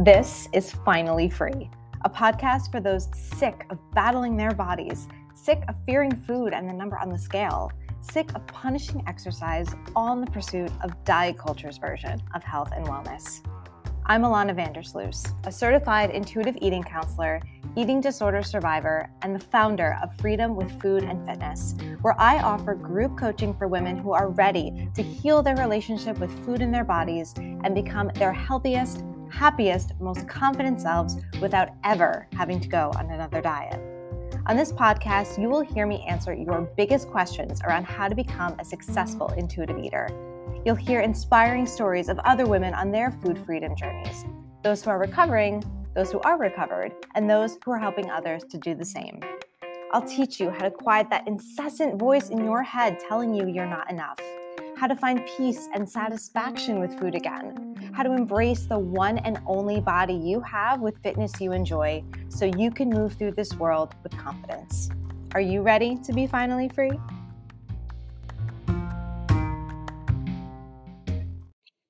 This is Finally Free, a podcast for those sick of battling their bodies, sick of fearing food and the number on the scale, sick of punishing exercise, all in the pursuit of diet culture's version of health and wellness. I'm Alana Van Der Sluys, a certified intuitive eating counselor, eating disorder survivor, and the founder of Freedom with Food and Fitness, where I offer group coaching for women who are ready to heal their relationship with food in their bodies and become their healthiest, happiest, most confident selves without ever having to go on another diet. On this podcast, you will hear me answer your biggest questions around how to become a successful intuitive eater You'll hear inspiring stories of other women on their food freedom journeys those who are recovering, those who are recovered, and those who are helping others to do the same. I'll teach you how to quiet that incessant voice in your head telling you you're not enough, how to find peace and satisfaction with food again, how to embrace the one and only body you have with fitness you enjoy so you can move through this world with confidence. Are you ready to be finally free?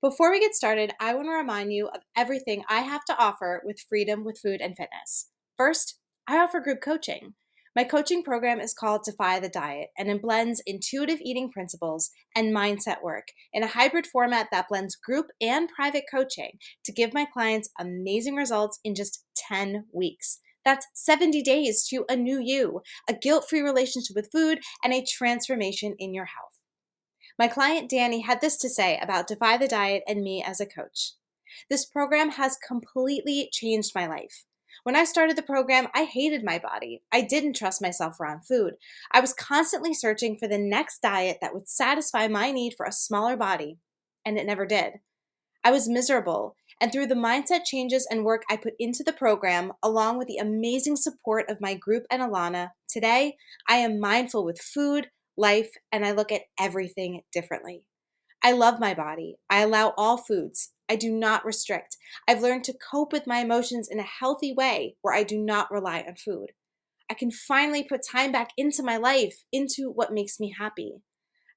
Before we get started, I want to remind you of everything I have to offer with Freedom with Food and Fitness. First, I offer group coaching. My coaching program is called Defy the Diet, and it blends intuitive eating principles and mindset work in a hybrid format that blends group and private coaching to give my clients amazing results in just 10 weeks. That's 70 days to a new you, a guilt free relationship with food, and a transformation in your health. My client Danny had this to say about Defy the Diet and me as a coach. This program has completely changed my life. When I started the program, I hated my body. I didn't trust myself around food. I was constantly searching for the next diet that would satisfy my need for a smaller body, and it never did. I was miserable, and through the mindset changes and work I put into the program, along with the amazing support of my group and Alana, today I am mindful with food, life, and I look at everything differently. I love my body. I allow all foods. I do not restrict. I've learned to cope with my emotions in a healthy way where I do not rely on food. I can finally put time back into my life, into what makes me happy.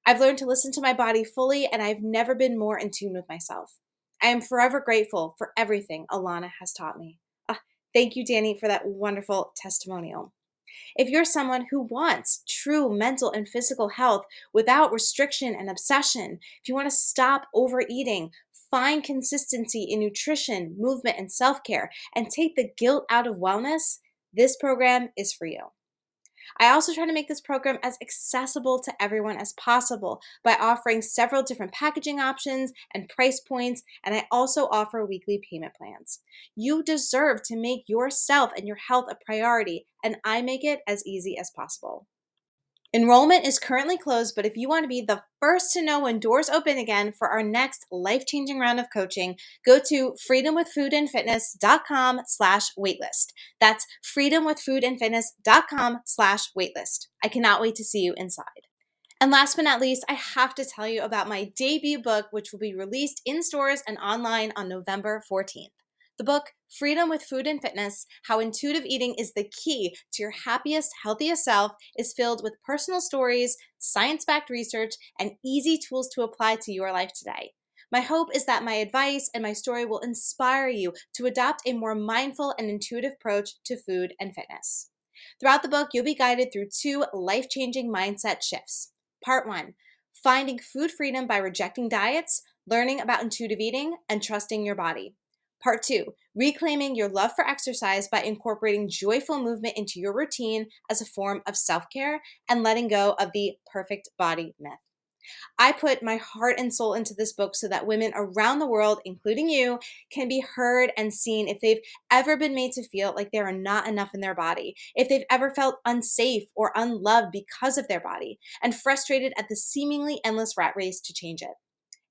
I've learned to listen to my body fully, and I've never been more in tune with myself. I am forever grateful for everything Alana has taught me. Uh, thank you, Danny, for that wonderful testimonial. If you're someone who wants true mental and physical health without restriction and obsession, if you want to stop overeating, find consistency in nutrition, movement, and self care, and take the guilt out of wellness, this program is for you. I also try to make this program as accessible to everyone as possible by offering several different packaging options and price points, and I also offer weekly payment plans. You deserve to make yourself and your health a priority, and I make it as easy as possible. Enrollment is currently closed, but if you want to be the first to know when doors open again for our next life-changing round of coaching, go to freedomwithfoodandfitness.com slash waitlist. That's freedomwithfoodandfitness.com slash waitlist. I cannot wait to see you inside. And last but not least, I have to tell you about my debut book, which will be released in stores and online on November 14th. The book, Freedom with Food and Fitness How Intuitive Eating is the Key to Your Happiest, Healthiest Self, is filled with personal stories, science backed research, and easy tools to apply to your life today. My hope is that my advice and my story will inspire you to adopt a more mindful and intuitive approach to food and fitness. Throughout the book, you'll be guided through two life changing mindset shifts. Part one finding food freedom by rejecting diets, learning about intuitive eating, and trusting your body. Part two, reclaiming your love for exercise by incorporating joyful movement into your routine as a form of self care and letting go of the perfect body myth. I put my heart and soul into this book so that women around the world, including you, can be heard and seen if they've ever been made to feel like they are not enough in their body, if they've ever felt unsafe or unloved because of their body, and frustrated at the seemingly endless rat race to change it.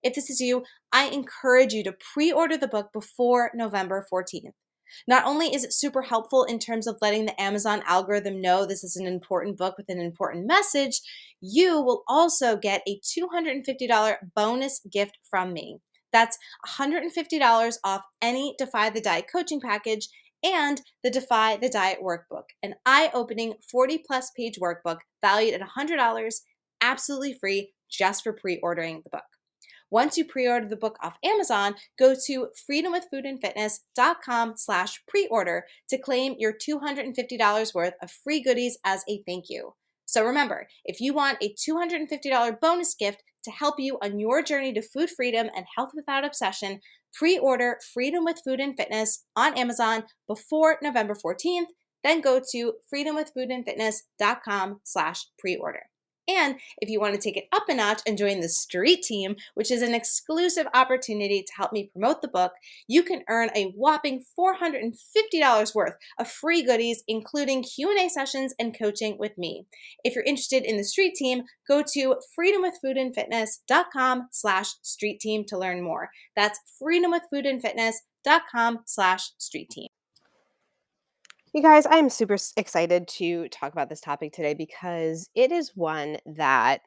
If this is you, I encourage you to pre order the book before November 14th. Not only is it super helpful in terms of letting the Amazon algorithm know this is an important book with an important message, you will also get a $250 bonus gift from me. That's $150 off any Defy the Diet coaching package and the Defy the Diet workbook, an eye opening 40 plus page workbook valued at $100, absolutely free just for pre ordering the book. Once you pre-order the book off Amazon, go to freedomwithfoodandfitness.com slash pre-order to claim your $250 worth of free goodies as a thank you. So remember, if you want a $250 bonus gift to help you on your journey to food freedom and health without obsession, pre-order Freedom with Food and Fitness on Amazon before November 14th. Then go to freedomwithfoodandfitness.com slash pre-order. And if you want to take it up a notch and join the Street Team, which is an exclusive opportunity to help me promote the book, you can earn a whopping $450 worth of free goodies, including Q&A sessions and coaching with me. If you're interested in the Street Team, go to freedomwithfoodandfitness.com slash street team to learn more. That's freedomwithfoodandfitness.com slash street team. You guys, I'm super excited to talk about this topic today because it is one that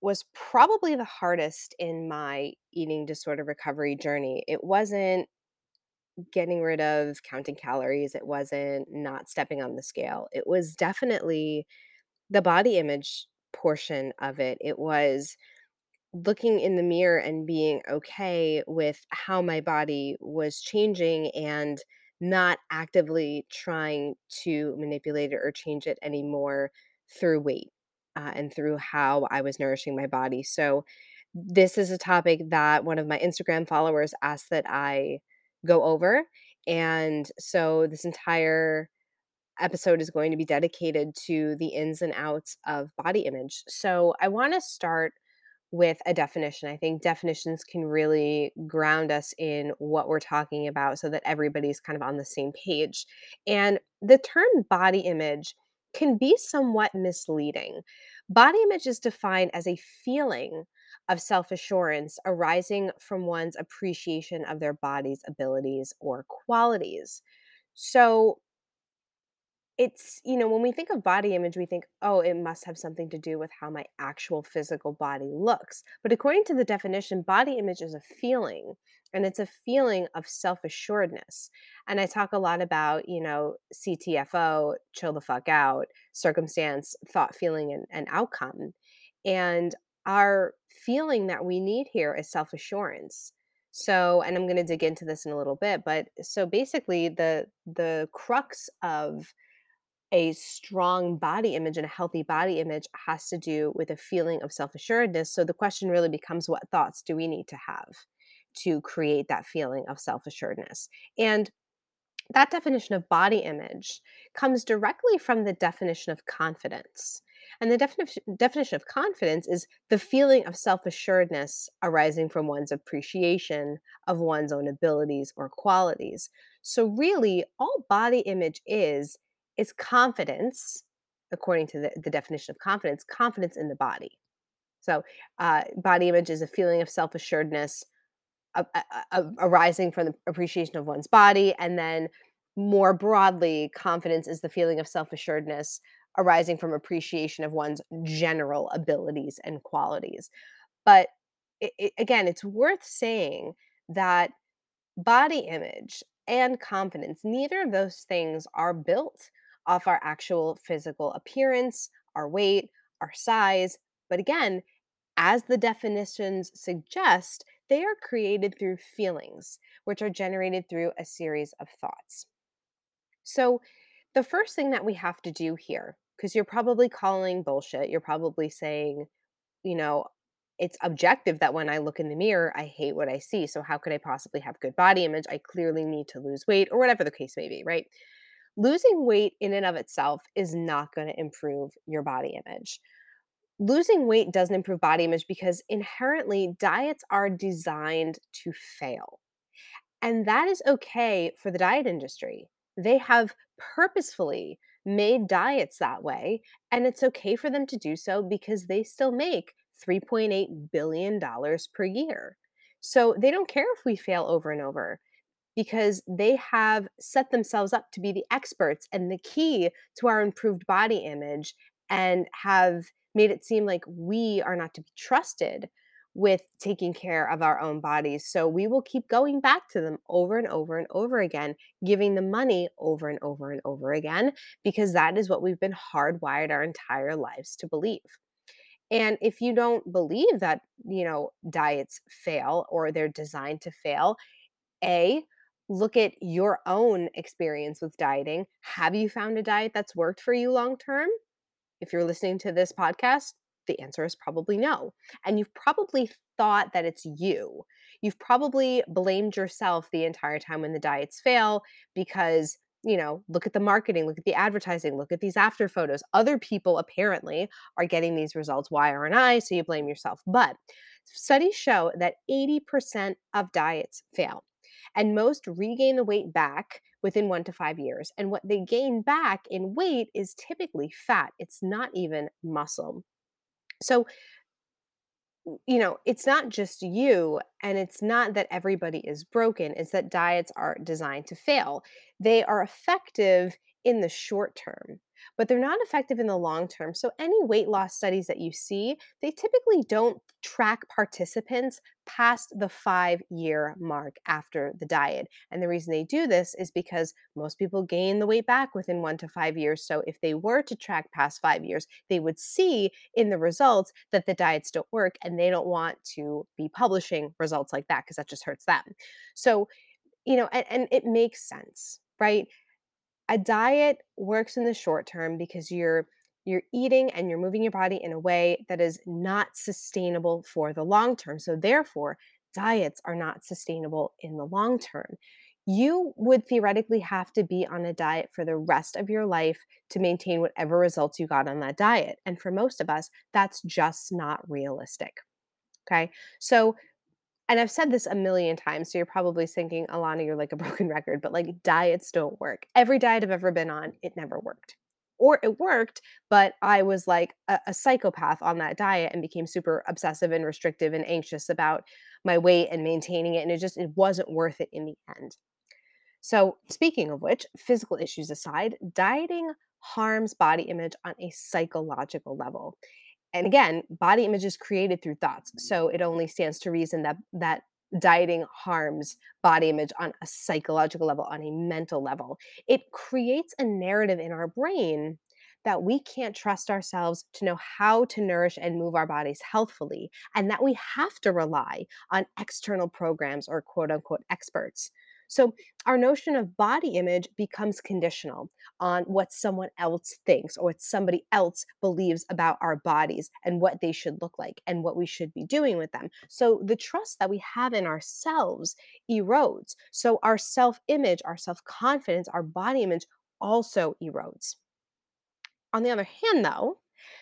was probably the hardest in my eating disorder recovery journey. It wasn't getting rid of counting calories, it wasn't not stepping on the scale. It was definitely the body image portion of it. It was looking in the mirror and being okay with how my body was changing and not actively trying to manipulate it or change it anymore through weight uh, and through how I was nourishing my body. So, this is a topic that one of my Instagram followers asked that I go over. And so, this entire episode is going to be dedicated to the ins and outs of body image. So, I want to start with a definition. I think definitions can really ground us in what we're talking about so that everybody's kind of on the same page. And the term body image can be somewhat misleading. Body image is defined as a feeling of self assurance arising from one's appreciation of their body's abilities or qualities. So, it's you know when we think of body image we think oh it must have something to do with how my actual physical body looks. But according to the definition body image is a feeling and it's a feeling of self-assuredness. And i talk a lot about you know ctfo chill the fuck out circumstance thought feeling and, and outcome. And our feeling that we need here is self-assurance. So and i'm going to dig into this in a little bit but so basically the the crux of a strong body image and a healthy body image has to do with a feeling of self assuredness. So the question really becomes what thoughts do we need to have to create that feeling of self assuredness? And that definition of body image comes directly from the definition of confidence. And the definition, definition of confidence is the feeling of self assuredness arising from one's appreciation of one's own abilities or qualities. So, really, all body image is is confidence, according to the, the definition of confidence, confidence in the body. So, uh, body image is a feeling of self assuredness arising from the appreciation of one's body. And then, more broadly, confidence is the feeling of self assuredness arising from appreciation of one's general abilities and qualities. But it, it, again, it's worth saying that body image and confidence, neither of those things are built off our actual physical appearance, our weight, our size. But again, as the definitions suggest, they are created through feelings, which are generated through a series of thoughts. So, the first thing that we have to do here, because you're probably calling bullshit, you're probably saying, you know, it's objective that when I look in the mirror, I hate what I see. So, how could I possibly have good body image? I clearly need to lose weight, or whatever the case may be, right? Losing weight in and of itself is not going to improve your body image. Losing weight doesn't improve body image because inherently diets are designed to fail. And that is okay for the diet industry. They have purposefully made diets that way, and it's okay for them to do so because they still make $3.8 billion per year. So they don't care if we fail over and over because they have set themselves up to be the experts and the key to our improved body image and have made it seem like we are not to be trusted with taking care of our own bodies. So we will keep going back to them over and over and over again, giving them money over and over and over again, because that is what we've been hardwired our entire lives to believe. And if you don't believe that, you know, diets fail or they're designed to fail, A, look at your own experience with dieting. Have you found a diet that's worked for you long term? If you're listening to this podcast, the answer is probably no. And you've probably thought that it's you. You've probably blamed yourself the entire time when the diets fail because you know, look at the marketing, look at the advertising, look at these after photos. Other people apparently are getting these results. Why aren't I? So you blame yourself. But studies show that 80% of diets fail, and most regain the weight back within one to five years. And what they gain back in weight is typically fat, it's not even muscle. So, you know, it's not just you, and it's not that everybody is broken, it's that diets are designed to fail. They are effective in the short term, but they're not effective in the long term. So, any weight loss studies that you see, they typically don't track participants past the five year mark after the diet. And the reason they do this is because most people gain the weight back within one to five years. So, if they were to track past five years, they would see in the results that the diets don't work and they don't want to be publishing results like that because that just hurts them. So, you know, and, and it makes sense, right? A diet works in the short term because you're you're eating and you're moving your body in a way that is not sustainable for the long term. So therefore, diets are not sustainable in the long term. You would theoretically have to be on a diet for the rest of your life to maintain whatever results you got on that diet. And for most of us, that's just not realistic. Okay. So and I've said this a million times, so you're probably thinking, Alana, you're like a broken record, but like diets don't work. Every diet I've ever been on, it never worked. Or it worked, but I was like a, a psychopath on that diet and became super obsessive and restrictive and anxious about my weight and maintaining it. And it just it wasn't worth it in the end. So, speaking of which, physical issues aside, dieting harms body image on a psychological level and again, body image is created through thoughts. So it only stands to reason that that dieting harms body image on a psychological level, on a mental level. It creates a narrative in our brain that we can't trust ourselves to know how to nourish and move our bodies healthfully, and that we have to rely on external programs or quote unquote experts. So our notion of body image becomes conditional on what someone else thinks or what somebody else believes about our bodies and what they should look like and what we should be doing with them. So the trust that we have in ourselves erodes. So our self image, our self confidence, our body image also erodes. On the other hand, though,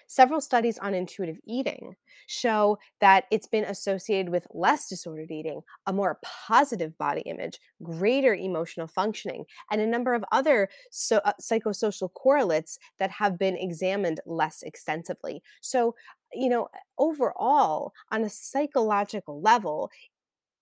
Several studies on intuitive eating show that it's been associated with less disordered eating, a more positive body image, greater emotional functioning, and a number of other so, uh, psychosocial correlates that have been examined less extensively. So, you know, overall, on a psychological level,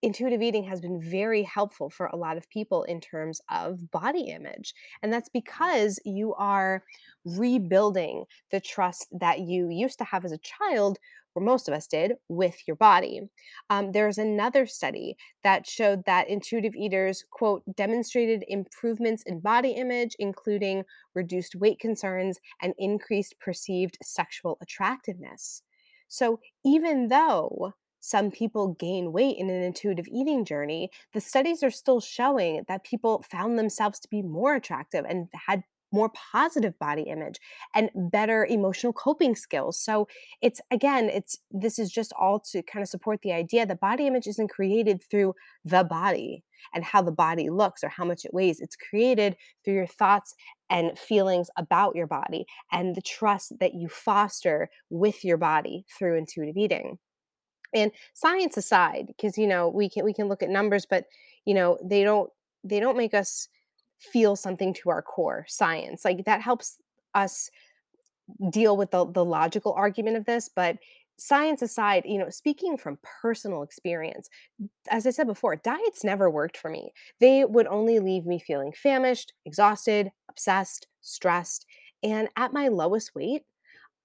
intuitive eating has been very helpful for a lot of people in terms of body image. And that's because you are rebuilding the trust that you used to have as a child, or most of us did, with your body. Um, there's another study that showed that intuitive eaters, quote, demonstrated improvements in body image, including reduced weight concerns and increased perceived sexual attractiveness. So even though some people gain weight in an intuitive eating journey, the studies are still showing that people found themselves to be more attractive and had more positive body image and better emotional coping skills. So it's again, it's this is just all to kind of support the idea that body image isn't created through the body and how the body looks or how much it weighs. It's created through your thoughts and feelings about your body and the trust that you foster with your body through intuitive eating. And science aside, because you know we can we can look at numbers, but you know they don't they don't make us feel something to our core. Science like that helps us deal with the the logical argument of this, but science aside, you know, speaking from personal experience, as I said before, diets never worked for me. They would only leave me feeling famished, exhausted, obsessed, stressed, and at my lowest weight,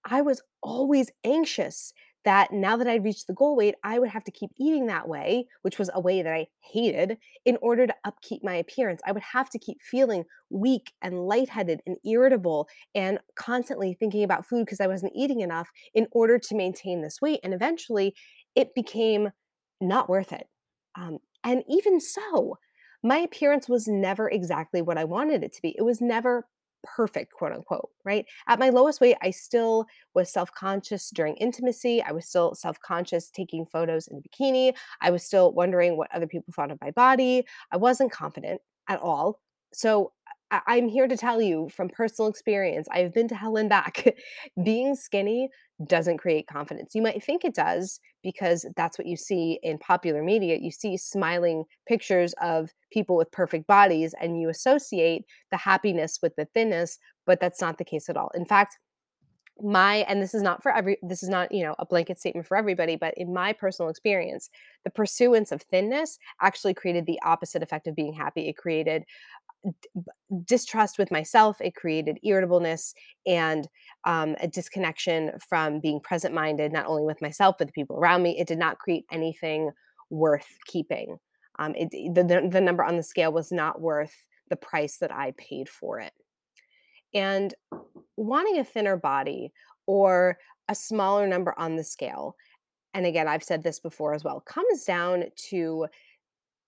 I was always anxious that now that I'd reached the goal weight, I would have to keep eating that way, which was a way that I hated, in order to upkeep my appearance. I would have to keep feeling weak and lightheaded and irritable and constantly thinking about food because I wasn't eating enough in order to maintain this weight. And eventually it became not worth it. Um, and even so, my appearance was never exactly what I wanted it to be. It was never perfect, quote unquote, right? At my lowest weight, I still was self conscious during intimacy. I was still self conscious taking photos in a bikini. I was still wondering what other people thought of my body. I wasn't confident at all. So I- am here to tell you from personal experience, I've been to hell and back. Being skinny doesn't create confidence. You might think it does because that's what you see in popular media. You see smiling pictures of people with perfect bodies and you associate the happiness with the thinness, but that's not the case at all. In fact, my and this is not for every this is not you know a blanket statement for everybody but in my personal experience the pursuance of thinness actually created the opposite effect of being happy it created distrust with myself. It created irritableness and um, a disconnection from being present minded, not only with myself, but the people around me. It did not create anything worth keeping. Um, it, the, the number on the scale was not worth the price that I paid for it. And wanting a thinner body or a smaller number on the scale, and again, I've said this before as well, comes down to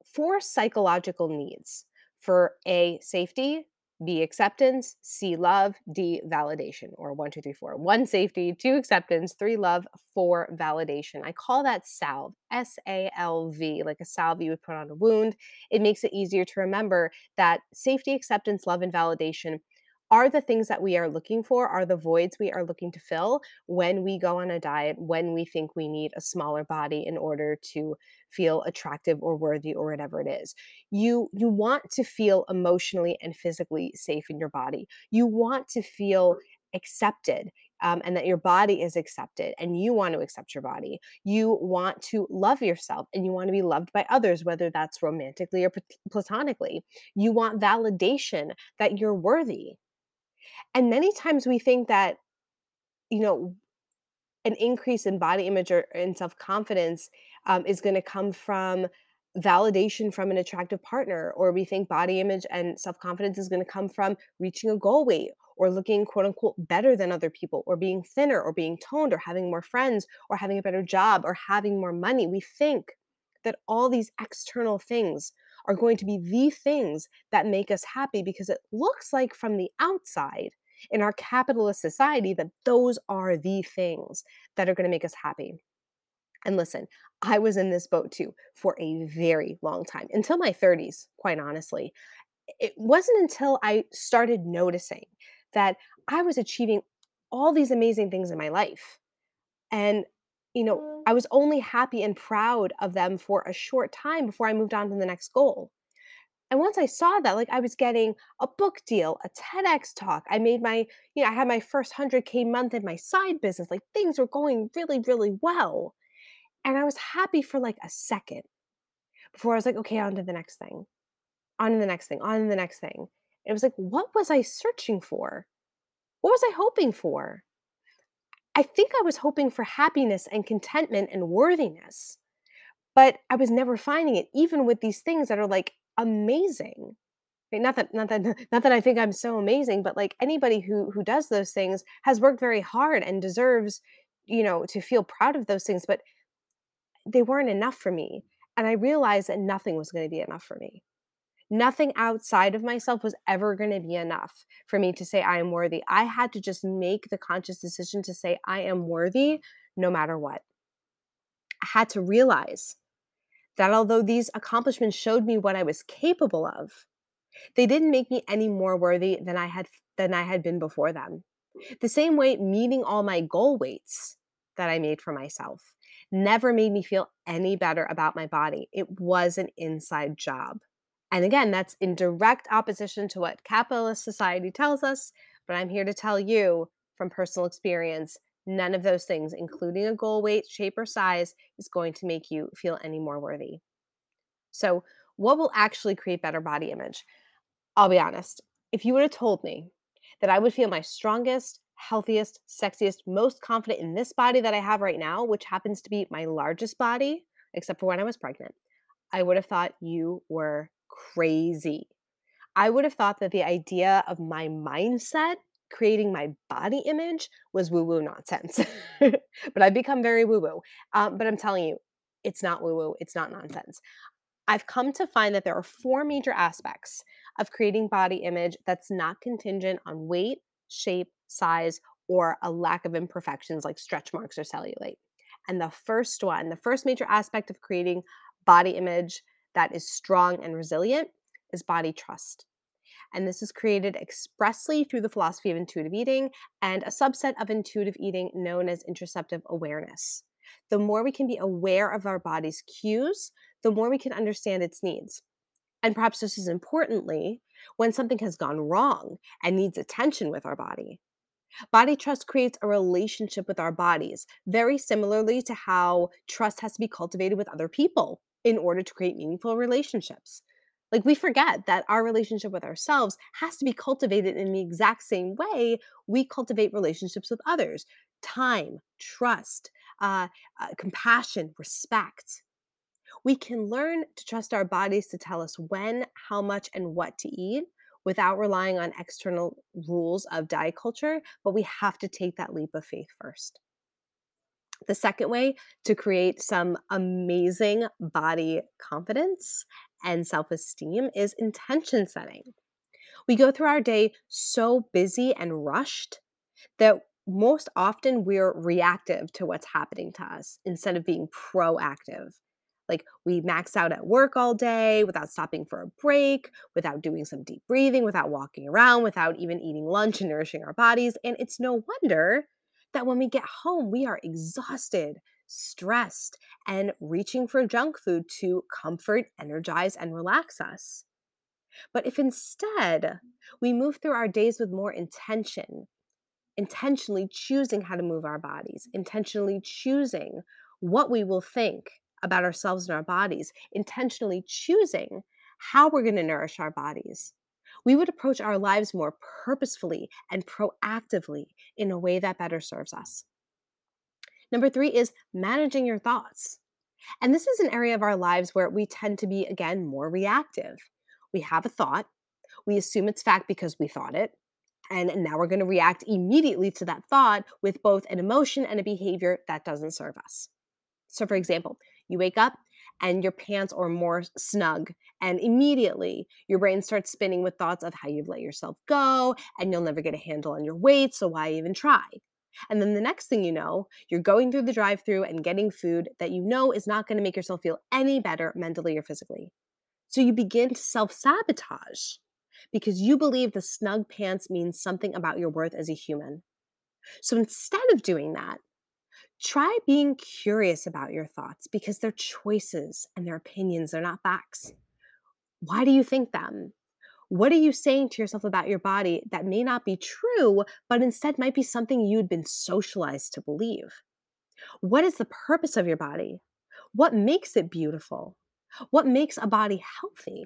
four psychological needs for A, safety, B, acceptance, C, love, D, validation, or one, two, three, four. One, safety, two, acceptance, three, love, four, validation. I call that salve, S A L V, like a salve you would put on a wound. It makes it easier to remember that safety, acceptance, love, and validation are the things that we are looking for, are the voids we are looking to fill when we go on a diet, when we think we need a smaller body in order to feel attractive or worthy or whatever it is. You you want to feel emotionally and physically safe in your body. You want to feel accepted um, and that your body is accepted and you want to accept your body. You want to love yourself and you want to be loved by others, whether that's romantically or platonically. You want validation that you're worthy. And many times we think that, you know, an increase in body image or in self confidence um, is going to come from validation from an attractive partner, or we think body image and self confidence is going to come from reaching a goal weight or looking quote unquote better than other people, or being thinner, or being toned, or having more friends, or having a better job, or having more money. We think that all these external things are going to be the things that make us happy because it looks like from the outside in our capitalist society that those are the things that are going to make us happy. And listen, I was in this boat too for a very long time, until my 30s, quite honestly. It wasn't until I started noticing that I was achieving all these amazing things in my life. And, you know, I was only happy and proud of them for a short time before I moved on to the next goal. And once I saw that, like I was getting a book deal, a TEDx talk, I made my, you know, I had my first 100K month in my side business. Like things were going really, really well. And I was happy for like a second before I was like, okay, on to the next thing, on to the next thing, on to the next thing. It was like, what was I searching for? What was I hoping for? I think I was hoping for happiness and contentment and worthiness, but I was never finding it, even with these things that are like amazing. Right? Not that, not that, not that I think I'm so amazing, but like anybody who who does those things has worked very hard and deserves, you know, to feel proud of those things. But they weren't enough for me, and I realized that nothing was going to be enough for me. Nothing outside of myself was ever going to be enough for me to say I am worthy. I had to just make the conscious decision to say I am worthy no matter what. I had to realize that although these accomplishments showed me what I was capable of, they didn't make me any more worthy than I had than I had been before them. The same way meeting all my goal weights that I made for myself never made me feel any better about my body. It was an inside job. And again, that's in direct opposition to what capitalist society tells us, but I'm here to tell you from personal experience None of those things, including a goal weight, shape, or size, is going to make you feel any more worthy. So, what will actually create better body image? I'll be honest. If you would have told me that I would feel my strongest, healthiest, sexiest, most confident in this body that I have right now, which happens to be my largest body, except for when I was pregnant, I would have thought you were crazy. I would have thought that the idea of my mindset creating my body image was woo woo nonsense. but I've become very woo woo. Um, but I'm telling you, it's not woo woo, it's not nonsense. I've come to find that there are four major aspects of creating body image that's not contingent on weight, shape, size, or a lack of imperfections like stretch marks or cellulite. And the first one, the first major aspect of creating body image that is strong and resilient is body trust. And this is created expressly through the philosophy of intuitive eating and a subset of intuitive eating known as interoceptive awareness. The more we can be aware of our body's cues, the more we can understand its needs. And perhaps just as importantly, when something has gone wrong and needs attention with our body. Body trust creates a relationship with our bodies, very similarly to how trust has to be cultivated with other people in order to create meaningful relationships. Like we forget that our relationship with ourselves has to be cultivated in the exact same way we cultivate relationships with others time, trust, uh, uh, compassion, respect. We can learn to trust our bodies to tell us when, how much, and what to eat without relying on external rules of diet culture, but we have to take that leap of faith first. The second way to create some amazing body confidence and self esteem is intention setting. We go through our day so busy and rushed that most often we're reactive to what's happening to us instead of being proactive. Like we max out at work all day without stopping for a break, without doing some deep breathing, without walking around, without even eating lunch and nourishing our bodies. And it's no wonder that when we get home, we are exhausted, stressed, and reaching for junk food to comfort, energize, and relax us. But if instead we move through our days with more intention, intentionally choosing how to move our bodies, intentionally choosing what we will think about ourselves and our bodies, intentionally choosing how we're going to nourish our bodies, we would approach our lives more purposefully and proactively in a way that better serves us. Number three is managing your thoughts. And this is an area of our lives where we tend to be, again, more reactive. We have a thought, we assume it's fact because we thought it, and now we're going to react immediately to that thought with both an emotion and a behavior that doesn't serve us. So, for example, you wake up and your pants are more snug. And immediately your brain starts spinning with thoughts of how you've let yourself go and you'll never get a handle on your weight. So why even try? And then the next thing you know, you're going through the drive through and getting food that you know is not going to make yourself feel any better mentally or physically. So you begin to self sabotage because you believe the snug pants means something about your worth as a human. So instead of doing that, try being curious about your thoughts because they're choices and their opinions, they're not facts. Why do you think them? What are you saying to yourself about your body that may not be true, but instead might be something you'd been socialized to believe? What is the purpose of your body? What makes it beautiful? What makes a body healthy?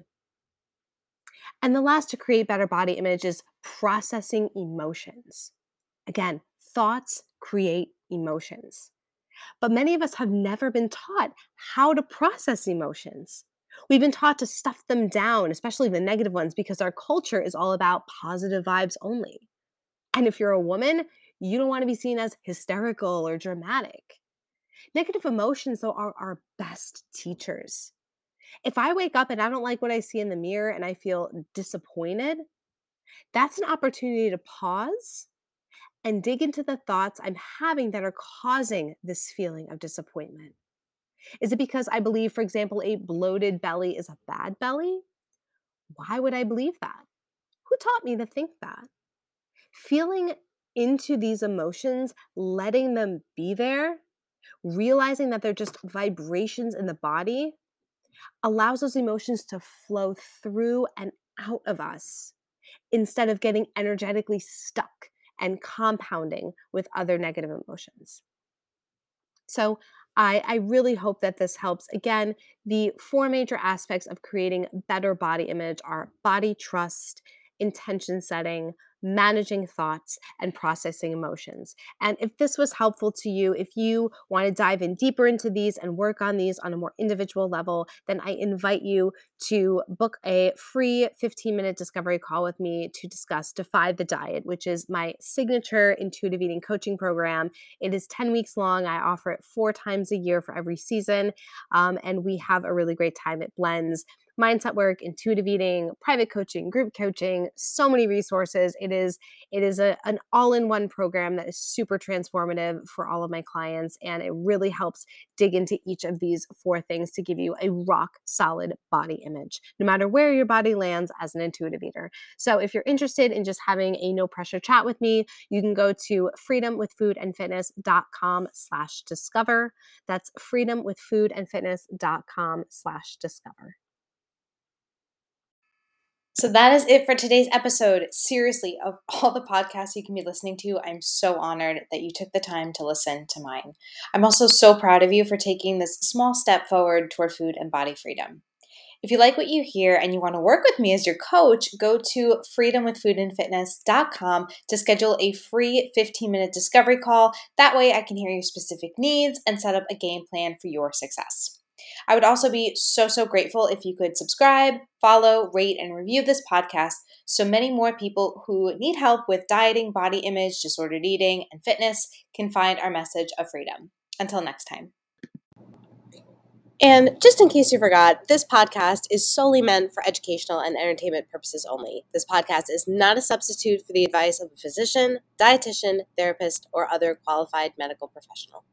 And the last to create better body image is processing emotions. Again, thoughts create emotions. But many of us have never been taught how to process emotions. We've been taught to stuff them down, especially the negative ones, because our culture is all about positive vibes only. And if you're a woman, you don't want to be seen as hysterical or dramatic. Negative emotions, though, are our best teachers. If I wake up and I don't like what I see in the mirror and I feel disappointed, that's an opportunity to pause and dig into the thoughts I'm having that are causing this feeling of disappointment. Is it because I believe, for example, a bloated belly is a bad belly? Why would I believe that? Who taught me to think that? Feeling into these emotions, letting them be there, realizing that they're just vibrations in the body, allows those emotions to flow through and out of us instead of getting energetically stuck and compounding with other negative emotions. So, I, I, really hope that this helps. Again, the four major aspects of creating better body image are body trust, intention setting, managing thoughts, and processing emotions. And if this was helpful to you, if you want to dive in deeper into these and work on these on a more individual level, then I invite you to book a free 15 minute discovery call with me to discuss Defy the Diet, which is my signature intuitive eating coaching program. It is 10 weeks long. I offer it four times a year for every season. Um, and we have a really great time. It blends mindset work, intuitive eating, private coaching, group coaching, so many resources. It is it is a, an all-in-one program that is super transformative for all of my clients and it really helps dig into each of these four things to give you a rock solid body image no matter where your body lands as an intuitive eater. So if you're interested in just having a no pressure chat with me, you can go to freedomwithfoodandfitness.com slash discover. That's freedomwithfoodandfitness.com slash discover. So that is it for today's episode. Seriously, of all the podcasts you can be listening to, I'm so honored that you took the time to listen to mine. I'm also so proud of you for taking this small step forward toward food and body freedom. If you like what you hear and you want to work with me as your coach, go to freedomwithfoodandfitness.com to schedule a free 15 minute discovery call. That way, I can hear your specific needs and set up a game plan for your success. I would also be so, so grateful if you could subscribe, follow, rate, and review this podcast so many more people who need help with dieting, body image, disordered eating, and fitness can find our message of freedom. Until next time. And just in case you forgot, this podcast is solely meant for educational and entertainment purposes only. This podcast is not a substitute for the advice of a physician, dietitian, therapist, or other qualified medical professional.